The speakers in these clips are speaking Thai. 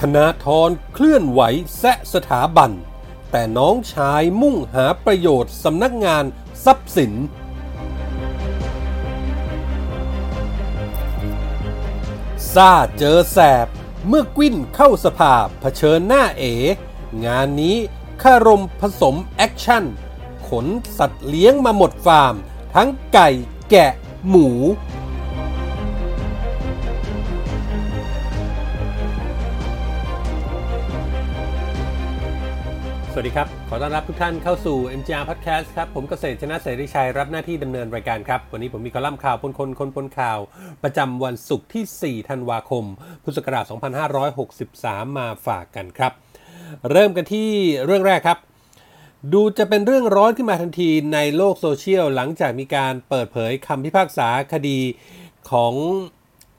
ธนาธรเคลื่อนไหวแซะสถาบัน แต่น้องชายมุ่งหาประโยชน์สำนักงานทรัพย์สินซาเจอแสบ เมื่อกิ้นเข้าสภาเผชิญหน้าเอ งานนี้คารมผสมแอคชั่น ขนสัตว์เลี้ยงมาหมดฟาร์ม ทั้งไก่แกะหมู สวัสดีครับ ขอต้อนรับทุกท่านเข้าสู่ MGR Podcast ครับ ผมเกษตรชนะเสรีชัยรับหน้าที่ดำเนินรายการครับ วันนี้ผมมีคอลัมน์ข่าวปนคนคนปนข่าว ประจำวันศุกร์ที่ 4 ธันวาคม พุทธศักราช 2563 มาฝากกันครับ เริ่มกันที่เรื่องแรกครับ ดูจะเป็นเรื่องร้อนขึ้นมาทันทีในโลกโซเชียล หลังจากมีการเปิดเผยคำพิพากษาคดีของ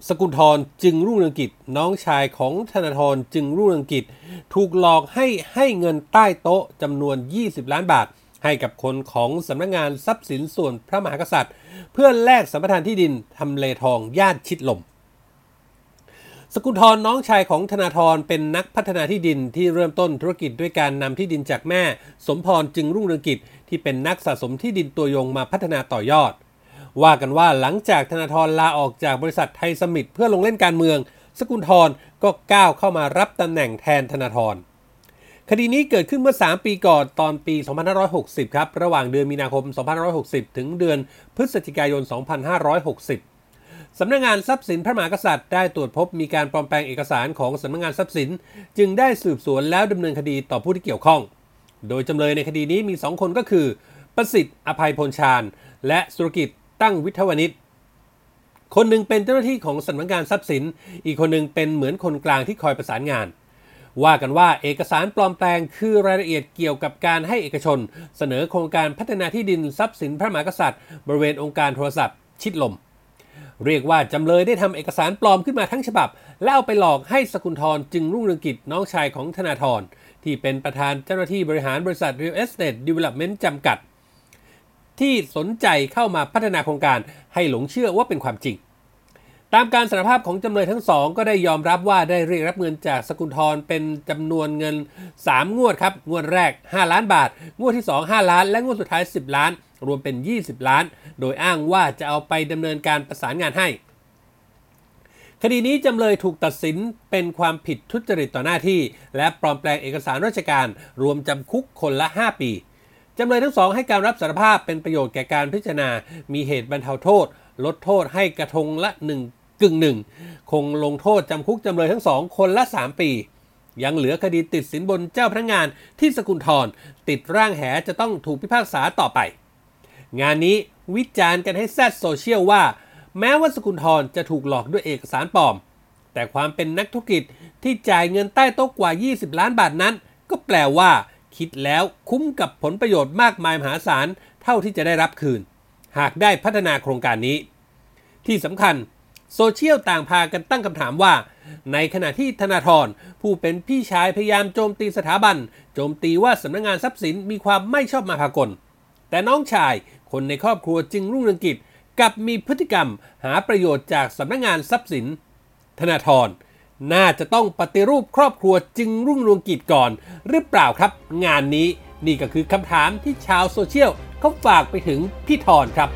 สกุลทรจึงรุ่งเรืองกิจน้องชายของธนาธรจึงรุ่งเรืองกิจ ถูกหลอกให้ให้เงินใต้โต๊ะจำนวน 20 ล้านบาท ให้กับคนของสำนักงงานทรัพย์สินส่วนพระมหากษัตริย์ เพื่อแลกสัมปทานที่ดินทำเลทองย่านชิดลม สกุลทรน้องชายของธนาธรเป็นนักพัฒนาที่ดินที่เริ่มต้นธุรกิจด้วยการนำที่ดินจากแม่ สมพรจึงรุ่งเรืองกิจที่เป็นนักสะสมที่ดินตัวยงมาพัฒนาต่อยอด ว่ากันว่าหลังจากธนาธรลาออกจากบริษัทไทยสมิธเพื่อลงเล่นการเมือง สกุลทรก็ก้าวเข้ามารับตำแหน่งแทนธนาธรคดีนี้เกิดขึ้นเมื่อ 3 ปีก่อนตอนปี 2560 ครับ ระหว่างเดือนมีนาคม 2560 ถึงเดือนพฤศจิกายน 2560 สำนักงงานทรัพย์สินพระมหากษัตริย์ได้ตรวจพบมีการปลอมแปลงเอกสารของสำนักงงานทรัพย์สิน จึงได้สืบสวนแล้วดำเนินคดีต่อผู้ที่เกี่ยวข้อง โดยจำเลยในคดีนี้มี 2 คนก็คือ ประสิทธิ์อภัยพลชาญ และสุรกิจ ตั้งวิทวนิชคนหนึ่งเป็นเจ้าหน้าที่ของสำนักงานทรัพย์สิน อีกคนหนึ่งเป็นเหมือนคนกลางที่คอยประสานงาน ว่ากันว่าเอกสารปลอมแปลงคือรายละเอียดเกี่ยวกับการให้เอกชน เสนอโครงการพัฒนาที่ดินทรัพย์สินพระมหากษัตริย์ บริเวณองค์การโทรศัพท์ ชิดลม เรียกว่าจำเลยได้ทำเอกสารปลอมขึ้นมาทั้งฉบับ แล้วเอาไปหลอกให้สกุลทรจึงรุ่งเรืองกิจน้องชายของธนาธรที่เป็นประธานเจ้าหน้าที่บริหารบริษัท Real Estate Development จำกัด ที่สนใจเข้ามาพัฒนาโครงการให้หลงเชื่อว่าเป็นความจริง ตามการสารภาพของจำเลยทั้งสองก็ได้ยอมรับว่าได้เรียกรับเงินจากสกุลทรเป็นจำนวนเงิน 3 งวดครับ งวดแรก 5 ล้านบาท งวดที่ 2 5 ล้าน และงวดสุดท้าย 10 ล้าน รวมเป็น 20 ล้าน โดยอ้างว่าจะเอาไปดำเนินการประสานงานให้คดีนี้จำเลยถูกตัดสินเป็นความผิดทุจริตต่อหน้าที่ และปลอมแปลงเอกสารราชการ รวมจำคุกคนละ 5 ปี จำเลยทั้งสองให้การรับสารภาพเป็นประโยชน์แก่การพิจารณา มีเหตุบรรเทาโทษ ลดโทษให้กระทงละ1กึ่งหนึ่งคงลงโทษจำคุกจำเลยทั้งสองคนละ 3 ปี ยังเหลือคดีติดสินบนเจ้าพนักงานที่สกุลทรติดร่างแหจะต้องถูกพิพากษาต่อไป งานนี้วิจารณ์กันให้แซดโซเชียลว่า แม้ว่าสกุลทรจะถูกหลอกด้วยเอกสารปลอม แต่ความเป็นนักธุรกิจที่จ่ายเงินใต้โต๊ะกว่า 20 ล้านบาทนั้น ก็แปลว่า คิดแล้วคุ้มกับผลประโยชน์มากมายมหาศาลเท่าที่จะได้รับคืน หากได้พัฒนาโครงการนี้ ที่สำคัญโซเชียลต่างพากันตั้งคำถามว่า ในขณะที่ธนาธรผู้เป็นพี่ชายพยายามโจมตีสถาบัน โจมตีว่าสำนักงงานทรัพย์สินมีความไม่ชอบมาพากล แต่น้องชายคนในครอบครัวจึงรุ่งเรืองกิจกับมีพฤติกรรมหาประโยชน์จากสำนักงงานทรัพย์สิน ธนาธร น่าจะต้องปฏิรูปครอบครัวจึงรุ่งเรืองกิจก่อน หรือเปล่าครับ งานนี้นี่ก็คือคำถามที่ชาวโซเชียลเขาฝากไปถึงพี่ธรครับ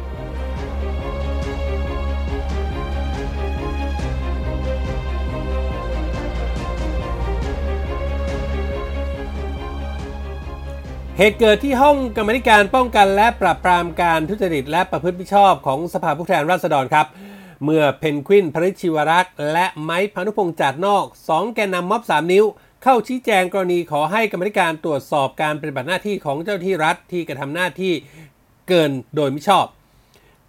เหตุเกิดที่ห้องกรรมธิการป้องกันและปราบปรามการทุจริตและประพฤติมิชอบของสภาผู้แทนราษฎรครับ เมื่อเพนกวินพริชิวรักษ์และไม้พานุพงษ์จัดนอก 2 แกนนำม็อบ 3 นิ้ว เข้าชี้แจงกรณีขอให้กรรมธิการตรวจสอบการปฏิบัติหน้าที่ของเจ้าที่รัฐที่กระทำหน้าที่เกินโดยมิชอบ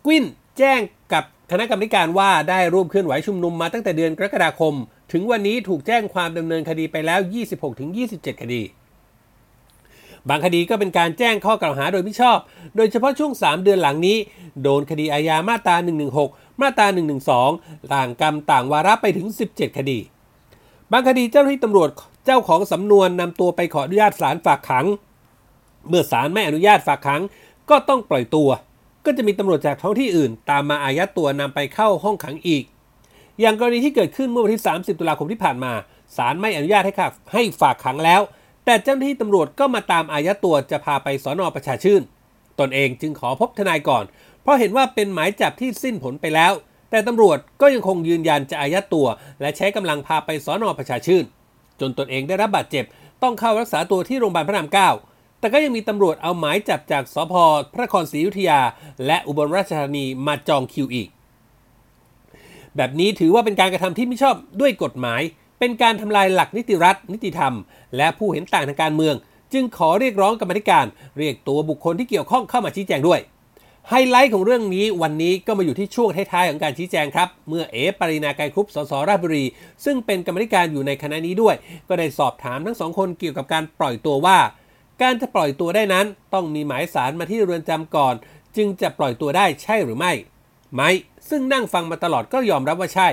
กวินแจ้งกับคณะกรรมการว่าได้ร่วมเคลื่อนไหวชุมนุมมาตั้งแต่เดือนกรกฎาคม ถึงวันนี้ถูกแจ้งความดำเนินคดีไปแล้ว 26-27 คดี บางคดีก็เป็นการแจ้งข้อกล่าวหาโดยม่ชอบ โดยเฉพาะช่วง 3 เดือนหลังนี้ โดนคดีอาญามาตรา 116 มาตรา112ต่างกรรมต่างวาระไปถึง 17 คดี บางคดีเจ้าหน้าที่ตำรวจเจ้าของสำนวนนำตัวไปขออนุญาตศาลฝากขัง เมื่อศาลไม่อนุญาตฝากขัง ก็ต้องปล่อยตัว ก็จะมีตำรวจจากท้องที่อื่น ตามมาอายัดตัวนำไปเข้าห้องขังอีก อย่างกรณีที่เกิดขึ้นเมื่อวันที่ 30 ตุลาคมที่ผ่านมาศาลไม่อนุญาตให้ขับให้ฝากขังแล้ว แต่เจ้าหน้าที่ตำรวจก็มาตามอายัดตัวจะพาไปสอนอประชาชื่น ตนเองจึงขอพบทนายก่อน เพราะเห็นว่าเป็นหมายจับที่สิ้นผลไปแล้ว แต่ตำรวจก็ยังคงยืนยันจะอายัดตัว และใช้กำลังพาไปสอนอประชาชื่น จนตนเองได้รับบาดเจ็บ ต้องเข้ารักษาตัวที่โรงพยาบาลพระรามเก้าแต่ก็ยังมีตำรวจเอาหมายจับจากสพพระนครศรีอยุธยา และอุบลราชธานีมาจองคิวอีก แบบนี้ถือว่าเป็นการกระทำที่ไม่ชอบด้วยกฎหมาย เป็นการทำลายหลักนิติรัฐ นิติธรรม และผู้เห็นต่างทางการเมือง จึงขอเรียกร้องกรรมธิการ เรียกตัวบุคคลที่เกี่ยวข้องเข้ามาชี้แจงด้วย ไฮไลท์ของเรื่องนี้วันนี้ก็มาอยู่ที่ช่วงท้ายๆของการชี้แจงครับ เมื่อเอปรินาไกรคุปสสราชบุรี ซึ่งเป็นกรรมธิการอยู่ในคณะนี้ด้วย ก็ได้สอบถามทั้งสองคนเกี่ยวกับการปล่อยตัวว่า การจะปล่อยตัวได้นั้น ต้องมีหมายสารมาที่เรือนจำก่อน จึงจะปล่อยตัวได้ใช่หรือไม่ไหมซึ่งนั่งฟังมาตลอดก็ยอมรับว่าใช่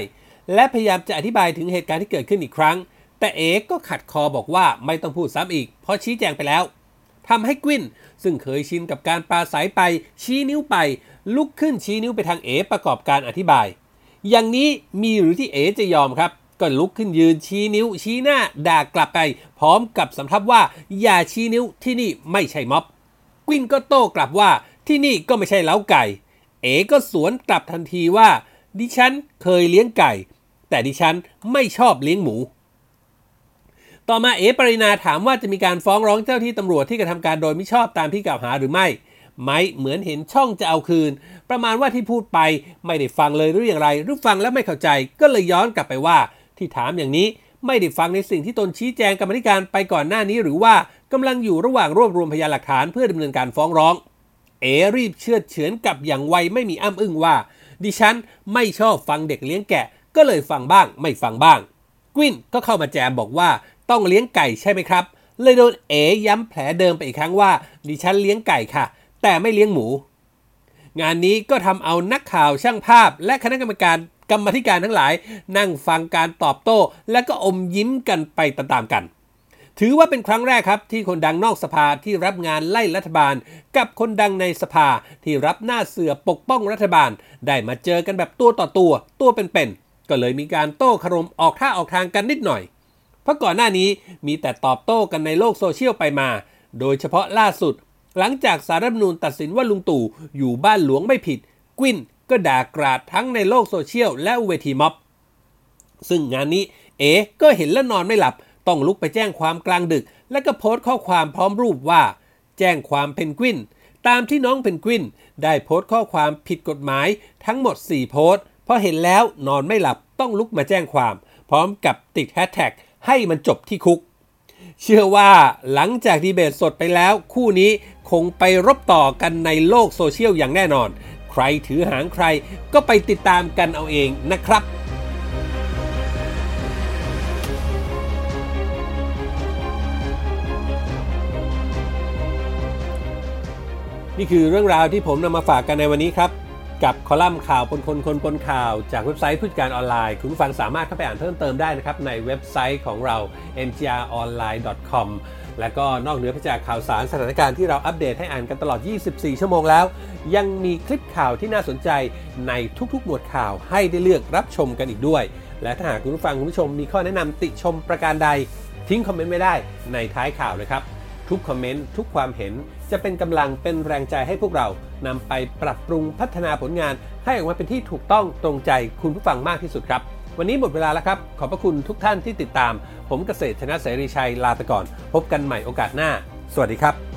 และพยายามจะอธิบายถึงเหตุการณ์ที่เกิดขึ้นอีกครั้ง แต่เอก็ขัดคอบอกว่าไม่ต้องพูดซ้ำอีก เพราะชี้แจงไปแล้ว ทำให้กวิน ซึ่งเคยชินกับการปราศัยไปชี้นิ้วไป ลุกขึ้นชี้นิ้วไปทางเอประกอบการอธิบาย อย่างนี้มีหรือที่เอจะยอมครับก็ลุกขึ้นยืนชี้นิ้วชี้หน้าด่ากลับไป พร้อมกับสำทับว่า อย่าชี้นิ้วที่นี่ไม่ใช่ม็อบ กวินก็โต้กลับว่าที่นี่ก็ไม่ใช่เล้าไก่ เอ๋ก็สวนกลับทันทีว่า ดิฉันเคยเลี้ยงไก่ แต่ดิฉันไม่ชอบเลี้ยงหมู ต่อมาเอ๋ปรินาถามว่าจะมีการฟ้องร้องเจ้าที่ตำรวจที่กระทำการโดยมิชอบตามที่กล่าวหาหรือไม่ ไม้เหมือนเห็นช่องจะเอาคืน ประมาณว่าที่พูดไปไม่ได้ฟังเลยหรืออย่างไรหรือฟังแล้วไม่เข้าใจก็เลยย้อนกลับไปว่า ที่ถามอย่างนี้ไม่ได้ฟังในสิ่งที่ตนชี้แจงกรรมธิการไปก่อนหน้านี้ หรือว่ากำลังอยู่ระหว่างรวบรวมพยานหลักฐานเพื่อดำเนินการฟ้องร้อง เอรีบเชื่อเฉือนกับอย่างไวไม่มีอ้ำอึ้งว่า ดิฉันไม่ชอบฟังเด็กเลี้ยงแกะ ก็เลยฟังบ้าง ไม่ฟังบ้าง กวินก็เข้ามาแจมบอกว่า ต้องเลี้ยงไก่ใช่ไหมครับ เลยโดนเอ๋ย้ำแผลเดิมไปอีกครั้งว่า ดิฉันเลี้ยงไก่ค่ะ แต่ไม่เลี้ยงหมู งานนี้ก็ทำเอานักข่าวช่างภาพ และคณะกรรมการกรรมธิการทั้งหลาย นั่งฟังการตอบโต้ และก็อมยิ้มกันไปตามๆกัน ถือว่าเป็นครั้งแรกครับ ที่คนดังนอกสภาที่รับงานไล่รัฐบาล กับคนดังในสภาที่รับหน้าเสือปกป้องรัฐบาล ได้มาเจอกันแบบตัวต่อตัว ตัวเป็นๆก็เลยมีการโต้คารมออกท่าออกทางกันนิดหน่อย เพราะก่อนหน้านี้มีแต่ตอบโต้กันในโลกโซเชียลไปมา โดยเฉพาะล่าสุด หลังจากศาลรัฐธรรมนูญตัดสินว่าลุงตู่อยู่บ้านหลวงไม่ผิด กวินก็ด่ากราดทั้งในโลกโซเชียลและเวทีม็อบ ซึ่งงานนี้เอ๋ก็เห็นแล้วนอนไม่หลับ ต้องลุกไปแจ้งความกลางดึก และก็โพสต์ข้อความพร้อมรูปว่า แจ้งความเพนกวิน ตามที่น้องเพนกวิน ได้โพสต์ข้อความผิดกฎหมายทั้งหมด 4 โพสต์พอเห็นแล้วนอนไม่หลับต้องลุกมาแจ้งความ พร้อมกับติดแฮชแท็ก ให้มันจบที่คุก เชื่อว่าหลังจากดีเบตสดไปแล้วคู่นี้คงไปรบต่อกันในโลกโซเชียลอย่างแน่นอน ใครถือหางใครก็ไปติดตามกันเอาเองนะครับนี่คือเรื่องราวที่ผมนำมาฝากกันในวันนี้ครับ กับคอลัมน์ข่าวปนคนคนปนข่าวจากเว็บไซต์ผู้จัดการออนไลน์ คุณผู้ฟังสามารถเข้าไปอ่านเพิ่มเติมได้นะครับ ในเว็บไซต์ของเรา mgronline.com และก็นอกเหนือไปจากข่าวสารสถานการณ์ที่เราอัปเดตให้อ่านกันตลอด 24 ชั่วโมงแล้ว ยังมีคลิปข่าวที่น่าสนใจในทุกๆ หมวดข่าวให้ได้เลือกรับชมกันอีกด้วย และถ้าหากคุณผู้ฟังคุณผู้ชมมีข้อแนะนำติชมประการใด ทิ้งคอมเมนต์ไม่ได้ในท้ายข่าวนะครับ ทุกคอมเมนต์ทุกความเห็น จะเป็นกำลังเป็นแรงใจให้พวกเรานำไปปรับปรุงพัฒนาผลงาน ให้ออกมาเป็นที่ถูกต้องตรงใจคุณผู้ฟังมากที่สุดครับ วันนี้หมดเวลาแล้วครับ ขอบพระคุณทุกท่านที่ติดตาม ผมเกษตรชนะเสรีชัยลาไปก่อน พบกันใหม่โอกาสหน้า สวัสดีครับ